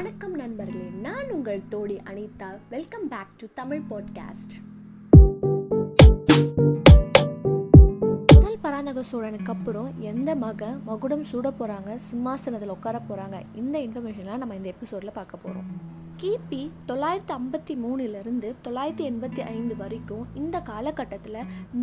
வணக்கம் நண்பர்களே நான் உங்கள் Todi Anita. Welcome back to Tamil podcast முதல் பராந்தக சோழனுக்கு அப்புறம் எந்த மக மகுடம் சூட போகிறாங்க சிம்மாசனத்தில் உட்கார போகிறாங்க இந்த இன்ஃபர்மேஷன்லாம் நம்ம இந்த எபிசோடில் பார்க்க போகிறோம் கிபி தொள்ளாயிரத்தி ஐம்பத்தி மூணுலேருந்து தொள்ளாயிரத்தி எண்பத்தி ஐந்து வரைக்கும் இந்த காலகட்டத்தில்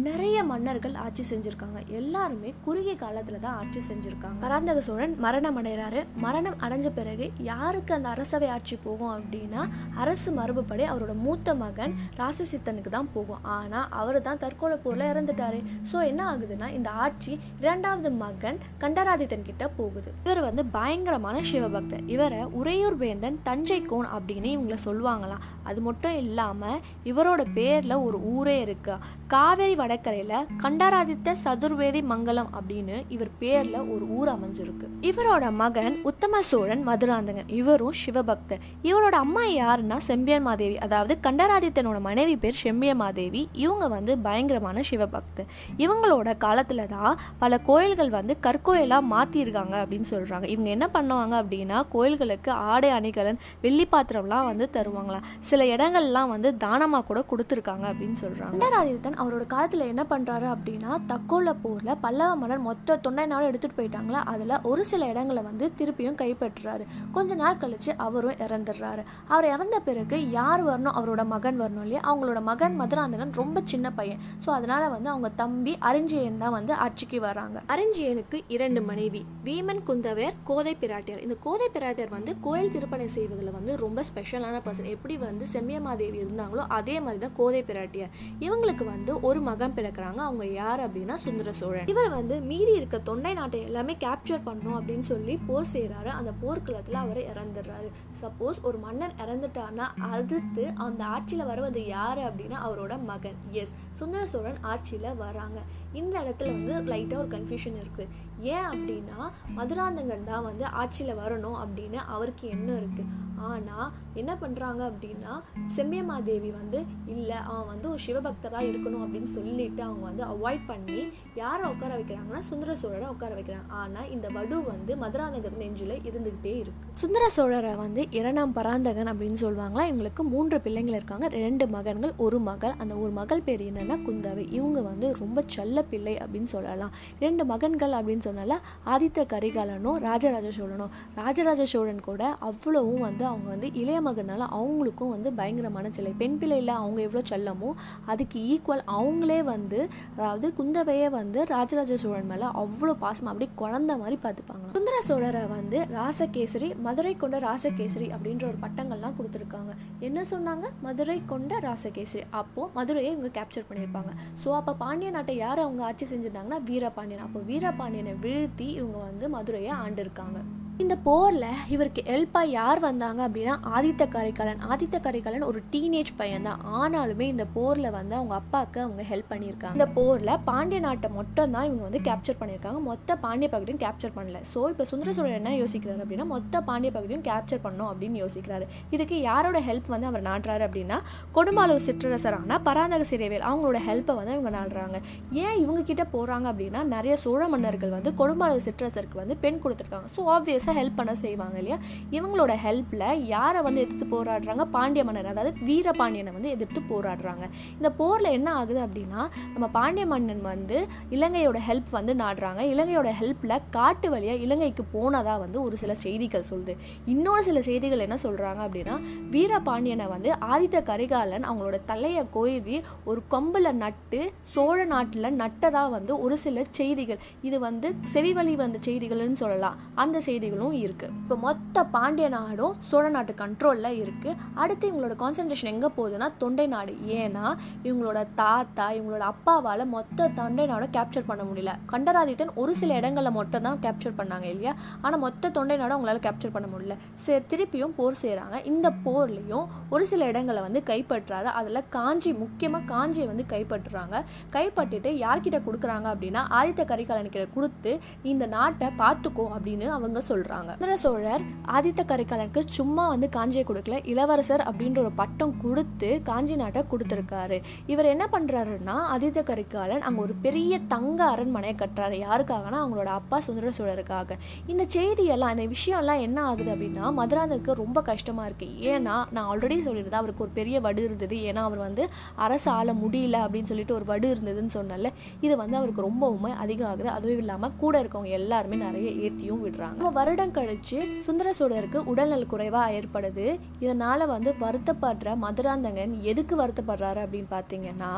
நிறைய மன்னர்கள் ஆட்சி செஞ்சுருக்காங்க. எல்லாருமே குறுகிய காலத்தில் தான் ஆட்சி செஞ்சுருக்காங்க. பராந்தக சோழன் மரணம் அடைகிறாரு மரணம் அடைஞ்ச பிறகு யாருக்கு அந்த அரசவை ஆட்சி போகும் அப்படின்னா அரசு மரபுப்படி அவரோட மூத்த மகன் ராசசித்தனுக்கு தான் போகும். ஆனால் அவர் தான் தற்கொலை போரில் இறந்துட்டாரு. ஸோ என்ன ஆகுதுன்னா இந்த ஆட்சி இரண்டாவது மகன் கண்டராதித்தன் கிட்ட போகுது. இவர் வந்து பயங்கரமான சிவபக்தர். இவரை உறையூர் வேந்தன் தஞ்சை கோன் அப்படின்னு இவங்களை சொல்லுவாங்களாம். அது மட்டும் இல்லாமல் இவரோட பேரில் ஒரு ஊரே இருக்கு. காவேரி வடக்கரையில் கண்டராதித்த சதுர்வேதி மங்கலம் அப்படின்னு இவர் பேரில் ஒரு ஊர் அமைஞ்சிருக்கு. இவரோட மகன் உத்தம சோழன் மதுராந்தகன். இவரும் சிவபக்தர். இவரோட அம்மா யாருன்னா செம்பியன் மாதேவி. அதாவது கண்டராதித்தனோட மனைவி பேர் செம்பிய மாதேவி. இவங்க வந்து பயங்கரமான சிவபக்தர். இவங்களோட காலத்தில் தான் பல கோயில்கள் வந்து கற்கோயிலாக மாற்றிருக்காங்க அப்படின்னு சொல்கிறாங்க இவங்க என்ன பண்ணுவாங்க அப்படின்னா கோயில்களுக்கு ஆடை அணிகலன் வெள்ளி பாத்திரம் பாத்திரம்லாம் வந்து தருவாங்களாம். சில இடங்கள்லாம் வந்து தானமாக கூட கொடுத்துருக்காங்க அப்படின்னு சொல்கிறாங்க கண்டராதித்தன் அவரோட காலத்தில் என்ன பண்ணுறாரு அப்படின்னா தக்கோல போரில் பல்லவ மன்னர் மொத்த தொண்டை நாடு எடுத்துகிட்டு போயிட்டாங்களா? அதில் ஒரு சில இடங்களை வந்து திருப்பியும் கைப்பற்றுறாரு. கொஞ்ச நாள் கழிச்சு அவரும் இறந்துடுறாரு. அவர் இறந்த பிறகு யார் வரணும்? அவரோட மகன் வரணும் இல்லையா? அவங்களோட மகன் மதுராந்தகன் ரொம்ப சின்ன பையன். ஸோ அதனால வந்து அவங்க தம்பி அரிஞ்சியன் தான் வந்து ஆட்சிக்கு வராங்க. அரிஞ்சியனுக்கு இரண்டு மனைவி வீமன் குந்தவேர் கோதை பிராட்டியார். இந்த கோதை பிராட்டியார் வந்து கோயில் திருப்பணி செய்வதில் வந்து ரொம்ப ரொம்ப ஸ்பெஷலான பர்சன் எப்படி வந்து செம்மியமாதேவி இருந்தாங்களோ அதே மாதிரி தான் கோதை பிராட்டியார் இவங்களுக்கு வந்து ஒரு மகன் பிறக்கிறாங்க. அவங்க யார் அப்படின்னா சுந்தர சோழன். இவர் வந்து மீறி இருக்க தொண்டை நாட்டை எல்லாமே கேப்சர் பண்ணணும் அப்படின்னு சொல்லி போர் செய்கிறாரு அந்த போர்க்களத்தில் அவர் இறந்துடுறாரு. சப்போஸ் ஒரு மன்னர் இறந்துட்டார்னா அடுத்து அந்த ஆட்சியில் வருவது யார் அப்படின்னா அவரோட மகன். எஸ் சுந்தர சோழன் ஆட்சியில் வராங்க. இந்த இடத்துல வந்து லைட்டாக ஒரு கன்ஃபியூஷன் இருக்குது ஏன் அப்படின்னா மதுராந்தகன் தான் வந்து ஆட்சியில் வரணும் அப்படின்னு அவருக்கு எண்ணம் இருக்குது ஆனால் என்ன பண்ணுறாங்க அப்படின்னா செம்மியமாதேவி வந்து இல்லை அவன் வந்து ஒரு சிவபக்தராக இருக்கணும் அப்படின்னு சொல்லிட்டு அவங்க வந்து அவாய்ட் பண்ணி யாரை உட்கார வைக்கிறாங்கன்னா சுந்தர சோழரை உட்கார வைக்கிறாங்க. ஆனால் இந்த வடு வந்து மதுராந்தகர் நெஞ்சில் இருந்துக்கிட்டே இருக்கு. சுந்தர சோழரை வந்து இரண்டாம் பராந்தகன் அப்படின்னு சொல்லுவாங்களா? இவங்களுக்கு மூன்று பிள்ளைங்கள் இருக்காங்க. ரெண்டு மகன்கள் ஒரு மகள். அந்த ஒரு மகள் பேர் என்னன்னா குந்தவை. இவங்க வந்து ரொம்ப செல்ல பிள்ளை அப்படின்னு சொல்லலாம். ரெண்டு மகன்கள் அப்படின்னு சொன்னால ஆதித்த கரிகாலனும் ராஜராஜ சோழனும் ராஜராஜ சோழன் கூட அவ்வளவும் வந்து அவங்க வந்து இளைய மகனால் அவங்களுக்கும் வந்து பயங்கரமான சிலை. பெண் பிள்ளையில் அவங்க எவ்வளோ செல்லமோ அதுக்கு ஈக்குவல் அவங்களே வந்து அதாவது குந்தவையே வந்து ராஜராஜ சோழன் மேலே அவ்வளோ பாசமாக அப்படியே குழந்த மாதிரி பார்த்துப்பாங்க சுந்தர சோழரை வந்து ராசகேசரி மதுரை கொண்ட ராசகேசரி அப்படின்ற ஒரு பட்டங்கள்லாம் கொடுத்துருக்காங்க. என்ன சொன்னாங்க? மதுரை கொண்ட ராசகேசரி. அப்போது மதுரையை இவங்க கேப்சர் பண்ணியிருப்பாங்க. ஸோ அப்போ பாண்டிய நாட்டை யார் அவங்க ஆட்சி செஞ்சிருந்தாங்கன்னா வீரபாண்டியன். அப்போ வீரபாண்டியனை வீழ்த்தி இவங்க வந்து மதுரையை ஆண்டிருக்காங்க. இந்த போரில் இவருக்கு ஹெல்ப்பாக யார் வந்தாங்க அப்படின்னா ஆதித்த கரைக்காலன் ஆதித்த கரைக்காலன் ஒரு டீனேஜ் பையன் தான் ஆனாலுமே இந்த போரில் வந்து அவங்க அப்பாவுக்கு அவங்க ஹெல்ப் பண்ணியிருக்காங்க. இந்த போரில் பாண்டிய நாட்டை மட்டும் தான் இவங்க வந்து கேப்சர் பண்ணியிருக்காங்க. மொத்த பாண்டிய பகுதியும் கேப்சர் பண்ணல. ஸோ இப்போ சுந்தர சோழர் என்ன யோசிக்கிறாரு அப்படின்னா மொத்த பாண்டிய பகுதியும் கேப்சர் பண்ணும் அப்படின்னு யோசிக்கிறாரு. இதுக்கு யாரோட ஹெல்ப் வந்து அவர் நாடுறாரு அப்படின்னா கொடும்பாலூர் சிற்றரசரான பராந்தக சிறைவேல் அவங்களோட ஹெல்ப்பை வந்து இவங்க நாடுறாங்க. ஏன் இவங்க கிட்ட போகிறாங்க அப்படின்னா நிறைய சோழ மன்னர்கள் வந்து கொடும்பாலூர் சிற்றரசருக்கு வந்து பெண் கொடுத்துருக்காங்க. ஸோ ஆப்வியஸ் பெருசாக ஹெல்ப் பண்ண செய்வாங்க இல்லையா? இவங்களோட ஹெல்ப்பில் யாரை வந்து எதிர்த்து போராடுறாங்க? பாண்டிய மன்னர் அதாவது வீரபாண்டியனை வந்து எதிர்த்து போராடுறாங்க. இந்த போரில் என்ன ஆகுது அப்படின்னா நம்ம பாண்டிய மன்னன் வந்து இலங்கையோட ஹெல்ப் வந்து நாடுறாங்க. இலங்கையோட ஹெல்ப்பில் காட்டு வழியாக இலங்கைக்கு போனதாக வந்து ஒரு சில செய்திகள் சொல்லுது. இன்னொரு சில செய்திகள் என்ன சொல்கிறாங்க அப்படின்னா வீரபாண்டியனை வந்து ஆதித்த கரிகாலன் அவங்களோட தலையை கொய்தி ஒரு கொம்பில் நட்டு சோழ நாட்டில் நட்டதாக வந்து ஒரு சில செய்திகள். இது வந்து செவி வழி வந்த செய்திகள்னு சொல்லலாம். அந்த செய்திகள் நாடுகளும் இருக்குது இப்போ மொத்த பாண்டிய நாடும் சோழ நாட்டு கண்ட்ரோலில் இருக்குது அடுத்து இவங்களோட கான்சன்ட்ரேஷன் எங்கே போகுதுன்னா தொண்டை நாடு. ஏன்னா இவங்களோட தாத்தா இவங்களோட அப்பாவால் மொத்த தொண்டை நாடும் கேப்சர் பண்ண முடியல. கண்டராதித்தன் ஒரு சில இடங்களில் மட்டும் தான் கேப்சர் பண்ணாங்க இல்லையா? ஆனால் மொத்த தொண்டை நாடும் அவங்களால கேப்சர் பண்ண முடியல. சரி திருப்பியும் போர் செய்கிறாங்க இந்த போர்லேயும் ஒரு சில இடங்களை வந்து கைப்பற்றாரு அதில் காஞ்சி முக்கியமாக காஞ்சியை வந்து கைப்பற்றுறாங்க. கைப்பற்றிட்டு யார்கிட்ட கொடுக்குறாங்க அப்படின்னா ஆதித்த கரிகாலனுக்கிட்ட கொடுத்து இந்த நாட்டை பார்த்துக்கோ அப்படின்னு அவங்க சொல்கிறாங்க சொல்கிறாங்க சுந்தர சோழர் ஆதித்த கரிகாலனுக்கு சும்மா வந்து காஞ்சியை கொடுக்கல இளவரசர் அப்படின்ற ஒரு பட்டம் கொடுத்து காஞ்சி நாட்டை கொடுத்துருக்காரு. இவர் என்ன பண்ணுறாருன்னா ஆதித்த கரிகாலன் அங்கே ஒரு பெரிய தங்க அரண்மனையை கட்டுறாரு. யாருக்காகனா? அவங்களோட அப்பா சுந்தர சோழருக்காக. இந்த செய்தியெல்லாம் இந்த விஷயம்லாம் என்ன ஆகுது அப்படின்னா மதுராந்தகருக்கு ரொம்ப கஷ்டமாக இருக்குது ஏன்னா நான் ஆல்ரெடி சொல்லியிருந்தேன் அவருக்கு ஒரு பெரிய வடு இருந்தது. ஏன்னா அவர் வந்து அரசு ஆள முடியல அப்படின்னு சொல்லிட்டு ஒரு வடு இருந்ததுன்னு சொன்னால இது வந்து அவருக்கு ரொம்பவுமே அதிகம் ஆகுது. அதுவும் இல்லாமல் கூட இருக்கவங்க எல்லாருமே நிறைய ஏற்றியும் விடுறாங்க. நம்ம வருடம் கழிச்சு சுந்தர சோழருக்கு உடல்நல குறைவாக ஏற்படுது. இதனால் வந்து வருத்தப்படுற மதுராந்தகன் எதுக்கு வருத்தப்படுறாரு அப்படின்னு பார்த்தீங்கன்னா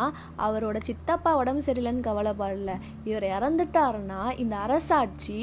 அவரோட சித்தப்பா உடம்பு சரியில்லைன்னு கவலைப்படல. இவர் இறந்துட்டாருன்னா இந்த அரசாட்சி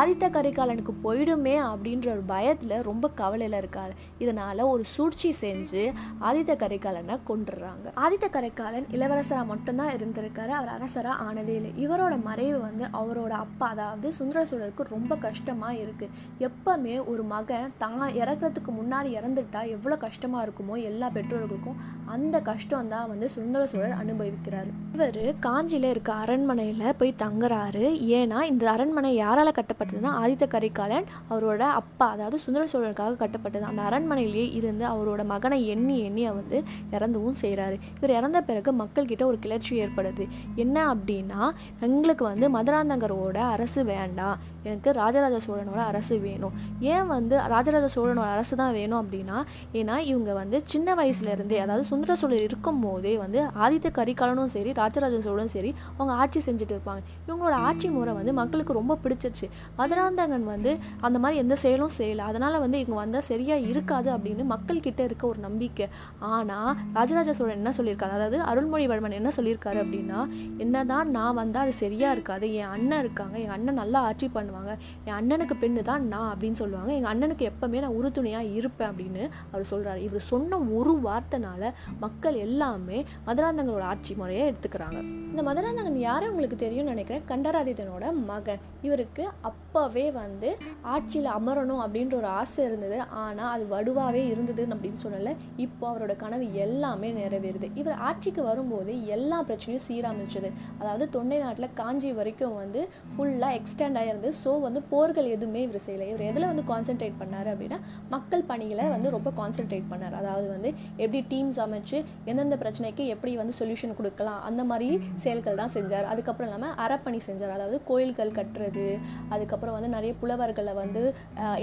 ஆதித்த கரிகாலனுக்கு போயிடுமே அப்படின்ற ஒரு பயத்தில் ரொம்ப கவலையில் இருக்காரு. இதனால் ஒரு சூழ்ச்சி செஞ்சு ஆதித்த கரிகாலனை கொண்டுடுறாங்க ஆதித்த கரிகாலன் இளவரசராக மட்டும்தான் இருந்திருக்காரு அவர் அரசராக ஆனதே இல்லை. இவரோட மறைவு வந்து அவரோட அப்பா அதாவது சுந்தர சோழருக்கு ரொம்ப கஷ்டமாக இருக்குது எப்பவுமே ஒரு மகன் தான் இறக்குறதுக்கு முன்னாடி இறந்துட்டா எவ்வளோ கஷ்டமாக இருக்குமோ எல்லா பெற்றோர்களுக்கும் அந்த கஷ்டம் தான் வந்து சுந்தர சோழர் அனுபவிக்கிறார். இவர் காஞ்சியில் இருக்க அரண்மனையில் போய் தங்குறாரு. ஏன்னா இந்த அரண்மனை யாரால் கட்டப்பட்டதுன்னா ஆதித்த கரிகாலன் அவரோட அப்பா அதாவது சுந்தர சோழருக்காக கட்டப்பட்டது. அந்த அரண்மனையிலேயே இருந்து அவரோட மகனை எண்ணி எண்ணி வந்து இறந்தவும் செய்கிறாரு இவர் இறந்த பிறகு மக்கள்கிட்ட ஒரு கிளர்ச்சி ஏற்படுது. என்ன அப்படின்னா எங்களுக்கு வந்து மதுராந்தகரோட அரசு வேண்டாம். எனக்கு ராஜராஜ சோழனோட அரசு வேணும். ஏன் வந்து ராஜராஜ சோழனோட அரசு தான் வேணும் அப்படின்னா ஏன்னா இவங்க வந்து சின்ன வயசுலேருந்தே அதாவது சுந்தர சோழர் இருக்கும் போதே வந்து ஆதித்த கரிகாலனும் சரி ராஜராஜ சோழனும் சரி அவங்க ஆட்சி செஞ்சுட்டு இருப்பாங்க. இவங்களோட ஆட்சி முறை வந்து மக்களுக்கு ரொம்ப பிடிச்சிருச்சு. மதுராந்தகன் வந்து அந்த மாதிரி எந்த செயலும் செய்யலை. அதனால் வந்து இவங்க வந்தால் சரியாக இருக்காது அப்படின்னு மக்கள்கிட்ட இருக்க ஒரு நம்பிக்கை. ஆனால் ராஜராஜ சோழன் என்ன சொல்லியிருக்காரு? அதாவது அருள்மொழிவர்மன் என்ன சொல்லியிருக்காரு அப்படின்னா என்னதான் நான் வந்தால் அது சரியாக இருக்காது. என் அண்ணன் இருக்காங்க. என் அண்ணன் நல்லா ஆட்சி பண்ணுவாங்க. என் அண்ணனுக்கு பெண்ணு தான் நான் அப்படின்னு சொல்லுவாங்க. எங்கள் அண்ணனுக்கு எப்போவுமே நான் உறுதுணையாக இருப்பேன் அப்படின்னு அவர் சொல்கிறாரு இவர் சொன்ன ஒரு வார்த்தைனால மக்கள் எல்லாமே மதுராந்தகனோட ஆட்சி முறையை எடுத்துக்கிறாங்க. இந்த மதுராந்தகன் யாரை உங்களுக்கு தெரியும்னு நினைக்கிறேன்? கண்டராதித்தனோட மகன். இவருக்கு அப்போவே வந்து ஆட்சியில் அமரணும் அப்படின்ற ஒரு ஆசை இருந்தது. ஆனால் அது வடுவாகவே இருந்ததுன்னு அப்படின்னு சொல்லலை. இப்போ அவரோட கனவு எல்லாமே நிறைவேறுது. இவர் ஆட்சிக்கு வரும்போது எல்லா பிரச்சனையும் சீரமைச்சது. அதாவது தொண்டை நாட்டில் காஞ்சி வரைக்கும் வந்து ஃபுல்லாக எக்ஸ்டெண்ட் ஆகிருந்து ஸோ வந்து போர்கள் எதுவுமே இவர் செய்யலை இவர் எதில் வந்து கான்சென்ட்ரேட் பண்ணார் அப்படின்னா மக்கள் பணிகளை வந்து ரொம்ப கான்சென்ட்ரேட் பண்ணார். அதாவது வந்து எப்படி டீம்ஸ் அமைச்சு எந்தெந்த பிரச்சனைக்கு எப்படி வந்து சொல்யூஷன் கொடுக்கலாம் அந்த மாதிரி செயல்கள் தான் செஞ்சார். அதுக்கப்புறம் இல்லாமல் அறப்பணி செஞ்சார். அதாவது கோயில்கள் கட்டுறது அதுக்கப்புறம் வந்து நிறைய புலவர்களை வந்து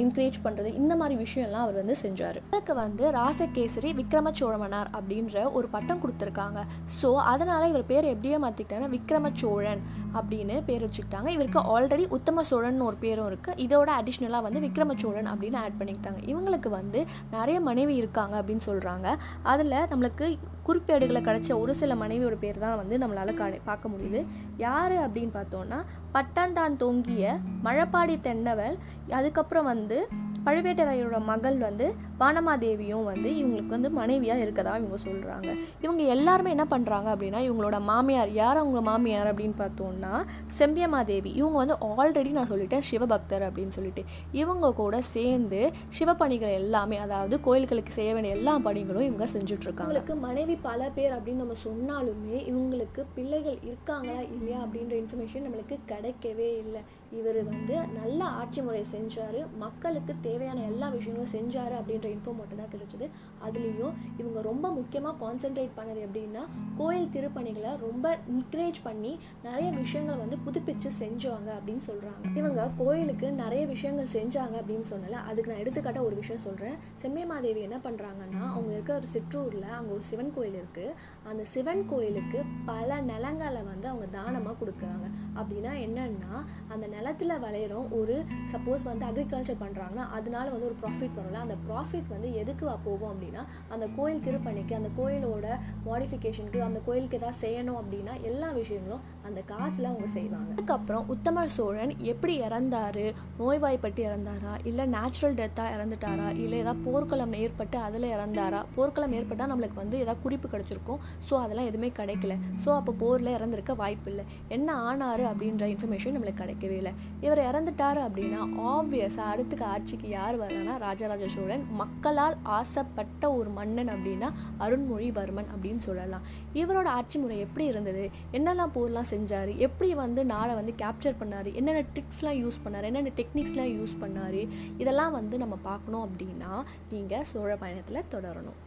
என்கரேஜ் பண்ணுறது இந்த மாதிரி விஷயம்லாம் அவர் வந்து செஞ்சார். அவருக்கு வந்து ராசகேசரி விக்ரம சோழமனார் அப்படின்ற ஒரு பட்டம் கொடுத்துருக்காங்க. ஸோ அதனால் இவர் பேர் எப்படியோ மாற்றிக்கிட்டாங்கன்னா விக்ரம சோழன் அப்படின்னு பேர் வச்சுக்கிட்டாங்க. இவருக்கு ஆல்ரெடி உத்தம சோழன் ஒரு பேரும் இருக்குது இதோட அடிஷ்னலாக வந்து விக்ரமச்சோழன் அப்படின்னு ஆட் பண்ணிக்கிட்டாங்க. இவங்களுக்கு வந்து நிறைய மனைவி இருக்காங்க அப்படின்னு சொல்கிறாங்க அதில் நம்மளுக்கு குறிப்பேடுகளை கிடைச்ச ஒரு சில மனைவியோட பேர் தான் வந்து நம்மளால் கா பார்க்க முடியுது. யார் அப்படின்னு பார்த்தோன்னா பட்டாந்தான் தொங்கிய மழப்பாடி தென்னவல் அதுக்கப்புறம் வந்து பழுவேட்டரையரோட மகள் வந்து வானமாதேவியும் வந்து இவங்களுக்கு வந்து மனைவியாக இருக்கதா இவங்க சொல்கிறாங்க இவங்க எல்லாருமே என்ன பண்ணுறாங்க அப்படின்னா இவங்களோட மாமியார் யார் அவங்க மாமியார் அப்படின்னு பார்த்தோம்னா செம்பியமாதேவி. இவங்க வந்து ஆல்ரெடி நான் சொல்லிட்டேன் சிவபக்தர் அப்படின்னு சொல்லிட்டு. இவங்க கூட சேர்ந்து சிவப்பணிகள் எல்லாமே அதாவது கோயில்களுக்கு செய்ய வேண்டிய எல்லா பணிகளும் இவங்க செஞ்சுட்ருக்காங்க. இவங்களுக்கு மனைவி பல பேர் அப்படின்னு நம்ம சொன்னாலுமே இவங்களுக்கு பிள்ளைகள் இருக்காங்களா இல்லையா அப்படின்ற இன்ஃபர்மேஷன் நம்மளுக்கு கிடைக்கவே இல்லை. இவர் வந்து நல்ல ஆட்சி முறை செஞ்சார் மக்களுக்கு தேவையான எல்லா விஷயங்களும் செஞ்சார் அப்படின்ற இன்ஃபோ மட்டும் தான் கிடைச்சது. அதுலேயும் இவங்க ரொம்ப முக்கியமாக கான்சென்ட்ரேட் பண்ணது எப்படின்னா கோயில் திருப்பணிகளை ரொம்ப என்கரேஜ் பண்ணி நிறைய விஷயங்கள் வந்து புதுப்பிச்சு செஞ்சாங்க அப்படின்னு சொல்கிறாங்க இவங்க கோயிலுக்கு நிறைய விஷயங்கள் செஞ்சாங்க அப்படின்னு சொன்னல அதுக்கு நான் எடுத்துக்காட்ட ஒரு விஷயம் சொல்கிறேன் செம்மியமாதேவி என்ன பண்ணுறாங்கன்னா அவங்க இருக்க ஒரு சிற்றூரில் அங்கே ஒரு சிவன் கோயில் இருக்குது அந்த சிவன் கோயிலுக்கு பல நிலங்களை வந்து அவங்க தானமாக கொடுக்குறாங்க. அப்படின்னா என்னன்னா அந்த நிலத்துல விளையிறோம் ஒரு சப்போஸ் வந்து அக்ரிகல்ச்சர் பண்ணுறாங்கன்னா அதனால வந்து ஒரு ப்ராஃபிட் வரும்ல அந்த ப்ராஃபிட் வந்து எதுக்கு போகும் அப்படின்னா அந்த கோயில் திருப்பணிக்கு அந்த கோயிலோட மாடிஃபிகேஷனுக்கு அந்த கோயிலுக்கு ஏதாவது செய்யணும் அப்படின்னா எல்லா விஷயங்களும் அந்த காசில் அவங்க செய்வாங்க. அதுக்கப்புறம் உத்தம சோழன் எப்படி இறந்தாரு? நோய்வாய்ப்பட்டு இறந்தாரா? இல்லை நேச்சுரல் டெத்தாக இறந்துட்டாரா? இல்லை ஏதாவது போர்க்களம் ஏற்பட்டு அதில் இறந்தாரா? போர்க்களம் ஏற்பட்டால் நம்மளுக்கு வந்து ஏதாவது குறிப்பு கிடச்சிருக்கும். ஸோ அதெல்லாம் எதுவுமே கிடைக்கல. ஸோ அப்போ போரில் இறந்துருக்க வாய்ப்பு இல்லை. என்ன ஆனார் அப்படின்ற இன்ஃபர்மேஷன் நம்மளுக்கு கிடைக்கவே இல்லை. இவர் இறந்துட்டார் அப்படின்னா ஆப்வியஸாக அடுத்துக்கு ஆட்சிக்கு யார் வரலன்னா ராஜராஜ சோழன் மக்களால் ஆசைப்பட்ட ஒரு மன்னன் அப்படின்னா அருண்மொழிவர்மன் அப்படின்னு சொல்லலாம். இவரோட ஆட்சி முறை எப்படி இருந்தது? என்னெல்லாம் போர்லாம் செஞ்சார்? எப்படி வந்து நாடை வந்து கேப்சர் பண்ணார்? என்னென்ன ட்ரிக்ஸ்லாம் யூஸ் பண்ணார்? என்னென்ன டெக்னிக்ஸ்லாம் யூஸ் பண்ணார்? இதெல்லாம் வந்து நம்ம பார்க்கணும் அப்படின்னா நீங்கள் சோழ பயணத்தில் தொடரணும்.